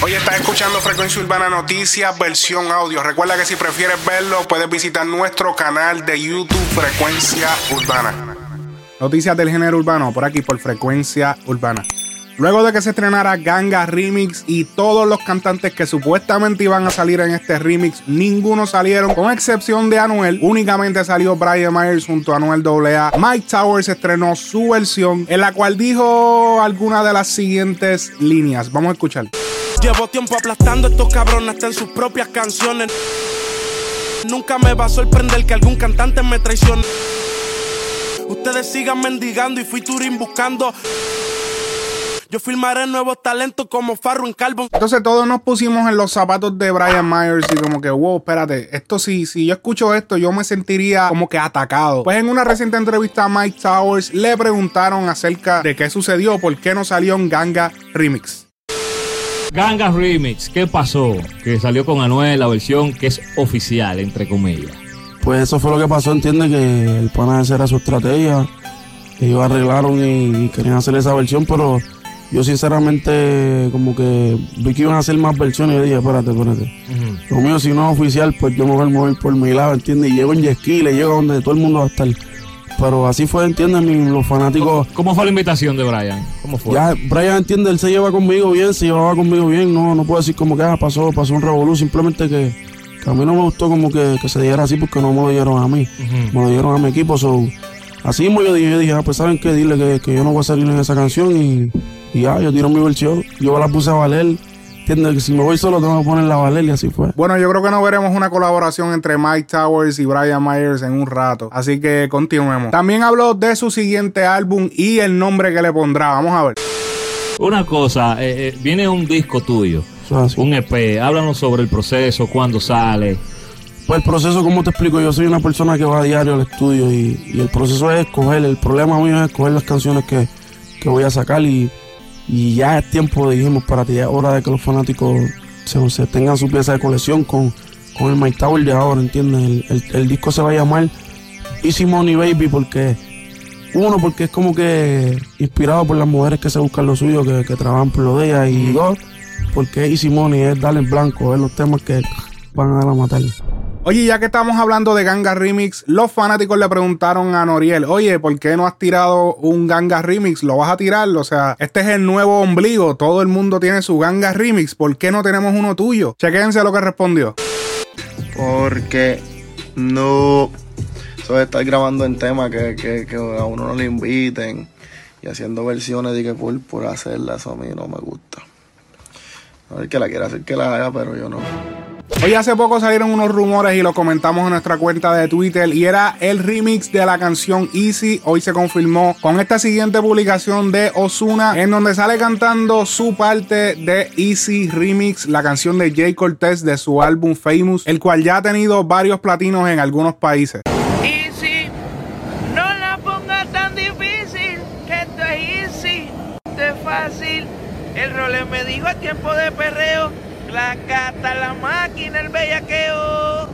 Hoy estás escuchando Frecuencia Urbana Noticias, versión audio. Recuerda que si prefieres verlo, puedes visitar nuestro canal de YouTube Frecuencia Urbana. Noticias del género urbano, por aquí, por Frecuencia Urbana. Luego de que se estrenara Ganga Remix y todos los cantantes que supuestamente iban a salir en este remix, ninguno salieron, con excepción de Anuel. Únicamente salió Brian Myers junto a Anuel AA. Mike Towers estrenó su versión, en la cual dijo alguna de las siguientes líneas. Vamos a escuchar. Llevo tiempo aplastando estos cabrones hasta en sus propias canciones. Nunca me va a sorprender que algún cantante me traicione. Ustedes sigan mendigando y fui Turing buscando. Yo filmaré nuevos talentos como Farro en Carbon. Entonces todos nos pusimos en los zapatos de Brian Myers y como que, wow, espérate, esto sí, si yo escucho esto, yo me sentiría como que atacado. Pues en una reciente entrevista a Mike Towers le preguntaron acerca de qué sucedió, por qué no salió en Ganga Remix. Ganga Remix, ¿qué pasó? Que salió con Anuel la versión que es oficial, entre comillas. Pues eso fue lo que pasó, entiende que el pana esa era su estrategia. Ellos arreglaron y querían hacer esa versión, pero yo sinceramente como que vi que iban a hacer más versiones y dije, espérate, espérate. Lo mío si no es oficial, pues yo me voy a mover por mi lado, ¿entiendes? Y llego en jet le llego donde todo el mundo va a estar. Pero así fue, ¿entiendes? Los fanáticos... ¿Cómo fue la invitación de Brian? ¿Cómo fue? Ya, Brian, entiende, él se lleva conmigo bien, se llevaba conmigo bien, no, no puedo decir como que ah, pasó, pasó un revolú, simplemente que, a mí no me gustó como que, se diera así porque no me lo dieron a mí, me lo dieron a mi equipo, así mismo yo dije, yo dije, ah, pues saben qué, dile que, que yo no voy a salir en esa canción y y ya, yo tiro mi versión, yo la puse a valer. Entiendo que si me voy solo tengo que poner la valer y así fue. Bueno, yo creo que no veremos una colaboración entre Mike Towers y Brian Myers en un rato. Así que continuemos. También habló de su siguiente álbum y el nombre que le pondrá. Vamos a ver. Una cosa, eh, eh, viene un disco tuyo, un EP. Háblanos sobre el proceso, cuándo sale. Pues el proceso, como te explico, yo soy una persona que va a diario al estudio y, el proceso es escoger. El problema mío es escoger las canciones que, que voy a sacar y y ya es tiempo, dijimos, para ti, ya hora de que los fanáticos se, tengan su pieza de colección con, con el Mike Tower de ahora, ¿entiendes? El, disco se va a llamar Easy Money Baby porque, uno, porque es como que inspirado por las mujeres que se buscan lo suyo, que, que trabajan por lo de ellas, y dos, porque Easy Money es darle en blanco, es los temas que van a dar a matar. Oye, ya que estamos hablando de Ganga Remix, los fanáticos le preguntaron a Noriel, oye, ¿por qué no has tirado un Ganga Remix? ¿Lo vas a tirar? O sea, este es el nuevo ombligo, todo el mundo tiene su Ganga Remix, ¿por qué no tenemos uno tuyo? Chequense lo que respondió. Porque no... Eso de estar grabando en tema que, a uno no le inviten y haciendo versiones de que por, por hacerla, eso a mí no me gusta. A ver que la quiera hacer que la haga, pero yo no. Hoy hace poco salieron unos rumores y lo comentamos en nuestra cuenta de Twitter y era el remix de la canción Easy. Hoy se confirmó con esta siguiente publicación de Osuna en donde sale cantando su parte de Easy Remix, la canción de Jay Cortez de su álbum Famous, el cual ya ha tenido varios platinos en algunos países. Easy, no la ponga tan difícil, que esto es easy, esto es fácil. El role me dijo a tiempo de perreo la cata, la máquina, el bellaqueo.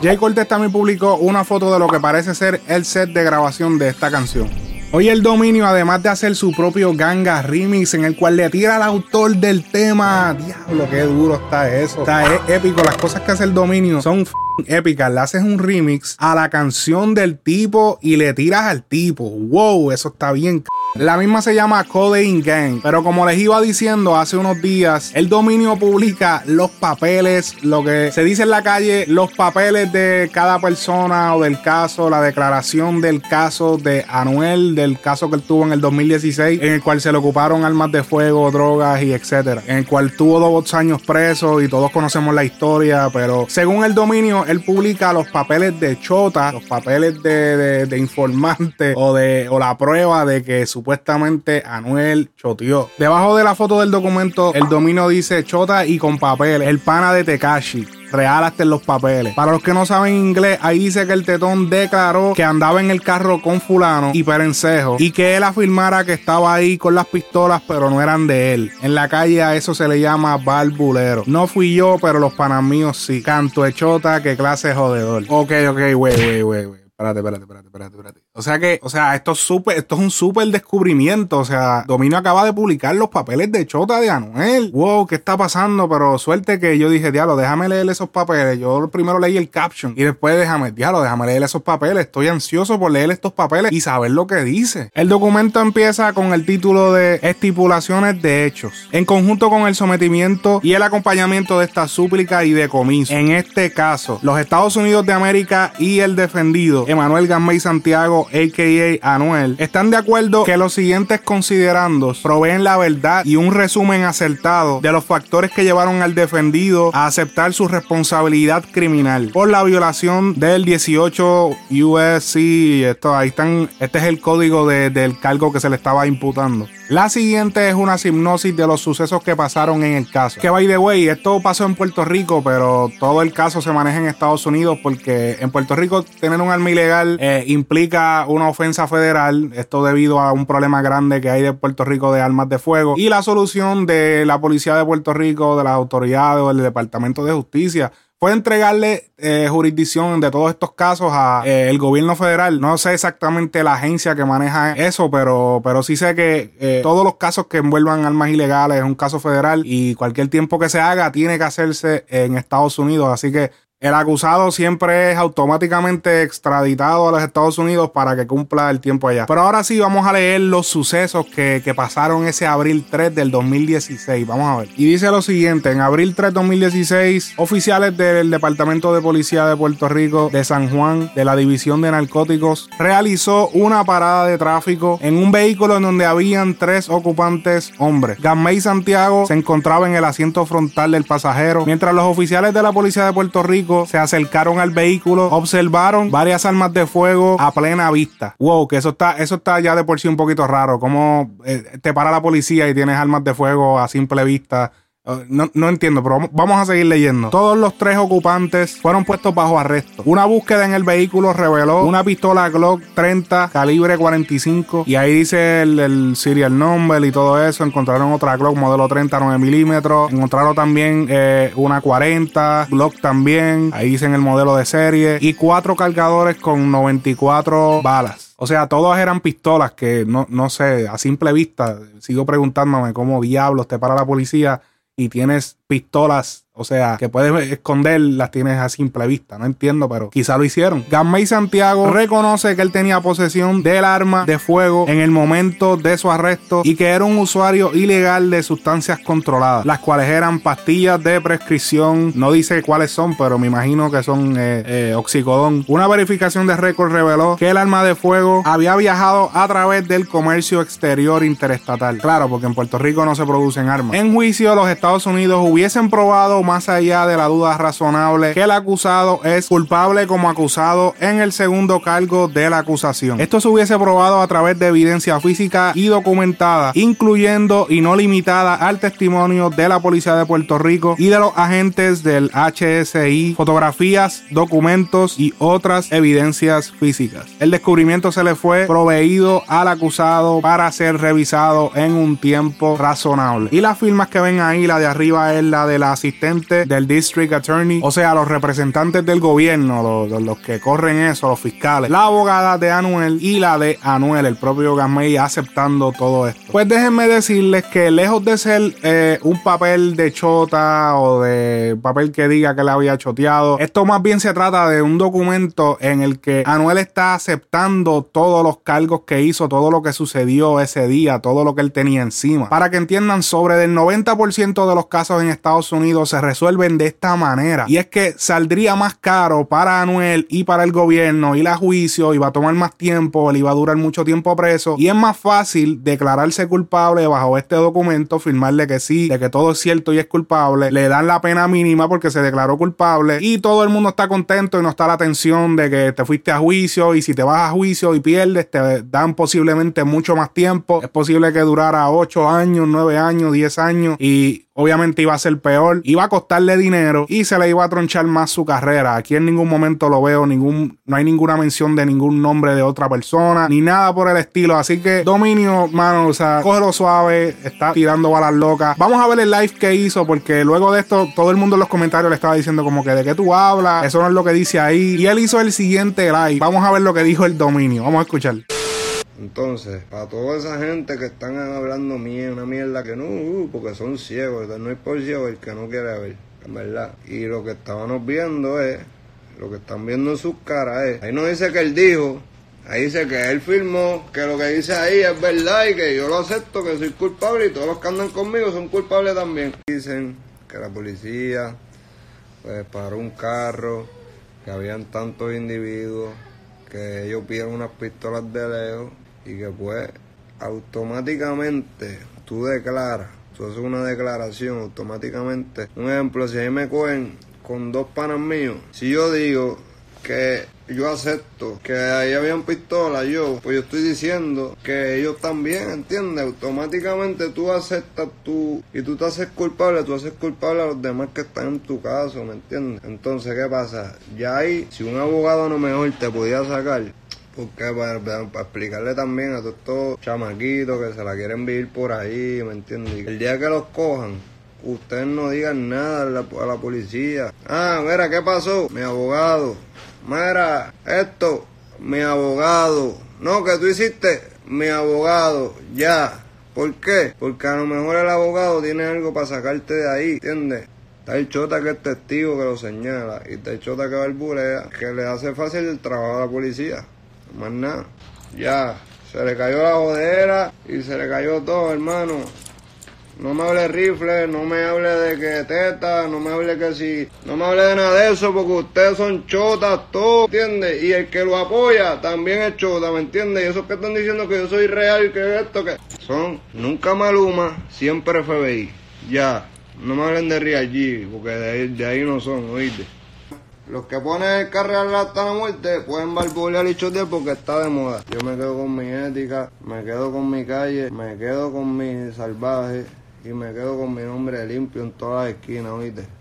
Jay Cortez también publicó una foto de lo que parece ser el set de grabación de esta canción. Hoy el dominio, además de hacer su propio ganga remix en el cual le tira al autor del tema, diablo, qué duro está eso. Está es épico. Las cosas que hace el dominio son épicas. Le haces un remix a la canción del tipo y le tiras al tipo. Wow, eso está bien. La misma se llama Codeine Gang, pero como les iba diciendo hace unos días, el dominio publica los papeles, lo que se dice en la calle, los papeles de cada persona o del caso, la declaración del caso de Anuel, del caso que él tuvo en el 2016, en el cual se le ocuparon armas de fuego, drogas y etcétera, en el cual tuvo dos años preso y todos conocemos la historia, pero según el dominio, él publica los papeles de Chota, los papeles de, informante o de o la prueba de que su supuestamente Anuel choteó. Debajo de la foto del documento, el dominio dice chota y con papel, el pana de Tekashi real hasta en los papeles. Para los que no saben inglés, ahí dice que el tetón declaró que andaba en el carro con fulano y perencejo y que él afirmara que estaba ahí con las pistolas pero no eran de él. En la calle a eso se le llama barbulero. No fui yo, pero los panas míos sí. Canto de chota, que clase jodedor. Ok, ok, wey, wey, wey, wey. Espérate, espérate, espérate, espérate, espérate. O sea que, o sea, esto es súper, esto es un súper descubrimiento. O sea, Dominio acaba de publicar los papeles de Chota de Anuel. Wow, ¿qué está pasando? Pero suerte que yo dije, diablo, déjame leer esos papeles. Yo primero leí el caption y después déjame, diablo, déjame leer esos papeles. Estoy ansioso por leer estos papeles y saber lo que dice. El documento empieza con el título de Estipulaciones de Hechos, en conjunto con el sometimiento y el acompañamiento de esta súplica y decomiso. En este caso, los Estados Unidos de América y el defendido, Emanuel Gamay Santiago, a.k.a. Anuel, están de acuerdo que los siguientes considerandos proveen la verdad y un resumen acertado de los factores que llevaron al defendido a aceptar su responsabilidad criminal por la violación del 18 USC. Esto, ahí están, este es el código del cargo que se le estaba imputando. La siguiente es una hipnosis de los sucesos que pasaron en el caso. Que by the way, esto pasó en Puerto Rico, pero todo el caso se maneja en Estados Unidos porque en Puerto Rico tener un arma ilegal eh, implica una ofensa federal. Esto debido a un problema grande que hay de Puerto Rico de armas de fuego. Y la solución de la policía de Puerto Rico, de las autoridades o del Departamento de Justicia fue entregarle eh, jurisdicción de todos estos casos a eh, el gobierno federal. No sé exactamente la agencia que maneja eso, pero, pero sí sé que eh, todos los casos que envuelvan armas ilegales es un caso federal y cualquier tiempo que se haga tiene que hacerse en Estados Unidos. Así que el acusado siempre es automáticamente extraditado a los Estados Unidos para que cumpla el tiempo allá. Pero ahora sí vamos a leer los sucesos que, pasaron ese abril 3 del 2016. Vamos a ver. Y dice lo siguiente, en abril 3 2016, oficiales del Departamento de Policía de Puerto Rico de San Juan, de la División de Narcóticos, realizó una parada de tráfico en un vehículo en donde habían tres ocupantes hombres. Gamay Santiago se encontraba en el asiento frontal del pasajero, mientras los oficiales de la Policía de Puerto Rico se acercaron al vehículo, observaron varias armas de fuego a plena vista. Wow, que eso está, eso está ya de por sí un poquito raro. Como eh, te para la policía y tienes armas de fuego a simple vista Oh, no, entiendo, pero vamos a seguir leyendo. Todos los tres ocupantes fueron puestos bajo arresto. Una búsqueda en el vehículo reveló una pistola Glock 30 calibre 45 y ahí dice el, serial number y todo eso. Encontraron otra Glock modelo 30 9 milímetros. Encontraron también eh, una 40 Glock también. Ahí dicen el modelo de serie y cuatro cargadores con 94 balas. O sea, todas eran pistolas que no, no sé, a simple vista, sigo preguntándome cómo diablos te para la policía y tienes pistolas o sea, que puedes esconder, las tienes a simple vista. No entiendo, pero quizá lo hicieron. y Santiago reconoce que él tenía posesión del arma de fuego en el momento de su arresto y que era un usuario ilegal de sustancias controladas, las cuales eran pastillas de prescripción. No dice cuáles son, pero me imagino que son eh, eh, oxicodón. Una verificación de récord reveló que el arma de fuego había viajado a través del comercio exterior interestatal. Claro, porque en Puerto Rico no se producen armas. En juicio, los Estados Unidos hubiesen probado más allá de la duda razonable que el acusado es culpable como acusado en el segundo cargo de la acusación. Esto se hubiese probado a través de evidencia física y documentada, incluyendo y no limitada al testimonio de la Policía de Puerto Rico y de los agentes del HSI, fotografías, documentos y otras evidencias físicas. El descubrimiento se le fue proveído al acusado para ser revisado en un tiempo razonable. Y las firmas que ven ahí, la de arriba es la de la asistente del District Attorney, o sea, los representantes del gobierno, los, que corren eso, los fiscales, la abogada de Anuel y la de Anuel, el propio Gamay, aceptando todo esto. Pues déjenme decirles que lejos de ser eh, un papel de chota o de papel que diga que le había choteado, esto más bien se trata de un documento en el que Anuel está aceptando todos los cargos que hizo, todo lo que sucedió ese día, todo lo que él tenía encima. Para que entiendan, sobre el 90% de los casos en Estados Unidos se resuelven de esta manera. Y es que saldría más caro para Anuel y para el gobierno ir a juicio, iba a tomar más tiempo, le iba a durar mucho tiempo preso. Y es más fácil declararse culpable bajo este documento, firmarle que sí, de que todo es cierto y es culpable. Le dan la pena mínima porque se declaró culpable y todo el mundo está contento y no está la tensión de que te fuiste a juicio y si te vas a juicio y pierdes, te dan posiblemente mucho más tiempo. Es posible que durara 8 años, 9 años, 10 años y obviamente iba a ser ser peor, iba a costarle dinero y se le iba a tronchar más su carrera. Aquí en ningún momento lo veo, ningún, no hay ninguna mención de ningún nombre de otra persona, ni nada por el estilo. Así que Dominio, mano, o sea, cógelo suave, está tirando balas locas. Vamos a ver el live que hizo, porque luego de esto todo el mundo en los comentarios le estaba diciendo como que de qué tú hablas, eso no es lo que dice ahí. Y él hizo el siguiente live. Vamos a ver lo que dijo el Dominio. Vamos a escuchar. Entonces, para toda esa gente que están hablando mierda, una mierda que no, uh, porque son ciegos, no hay por ciego el que no quiere ver, en verdad. Y lo que estábamos viendo es, lo que están viendo en sus caras es, ahí no dice que él dijo, ahí dice que él firmó, que lo que dice ahí es verdad y que yo lo acepto, que soy culpable y todos los que andan conmigo son culpables también. Dicen que la policía pues paró un carro, que habían tantos individuos, que ellos vieron unas pistolas de lejos y que pues automáticamente tú declaras, tú haces una declaración automáticamente. Un ejemplo, si ahí me cogen con dos panas míos, si yo digo que yo acepto que ahí habían pistolas, yo, pues yo estoy diciendo que ellos también, ¿entiendes? Automáticamente tú aceptas tú y tú te haces culpable, tú haces culpable a los demás que están en tu caso, ¿me entiendes? Entonces, ¿qué pasa? Ya ahí, si un abogado no mejor te podía sacar, porque para, para, explicarle también a todos estos chamaquitos que se la quieren vivir por ahí, ¿me entiendes? El día que los cojan, ustedes no digan nada a la, policía. Ah, mira, ¿qué pasó? Mi abogado. Mira, esto, mi abogado. No, que tú hiciste, mi abogado. Ya. ¿Por qué? Porque a lo mejor el abogado tiene algo para sacarte de ahí, ¿entiendes? Está el chota que es testigo que lo señala y está el chota que balburea, que le hace fácil el trabajo a la policía más nada. Ya, se le cayó la jodera y se le cayó todo, hermano. No me hable rifle, no me hable de que teta, no me hable que si, no me hable de nada de eso porque ustedes son chotas, todo, ¿entiendes? Y el que lo apoya también es chota, ¿me entiendes? Y esos que están diciendo que yo soy real, que esto, que son nunca Maluma, siempre FBI. Ya, no me hablen de Real porque de ahí, de ahí no son, oíste. Los que ponen el carril hasta la muerte pueden barbulear y chotear porque está de moda. Yo me quedo con mi ética, me quedo con mi calle, me quedo con mi salvaje y me quedo con mi nombre limpio en todas las esquinas, oíste.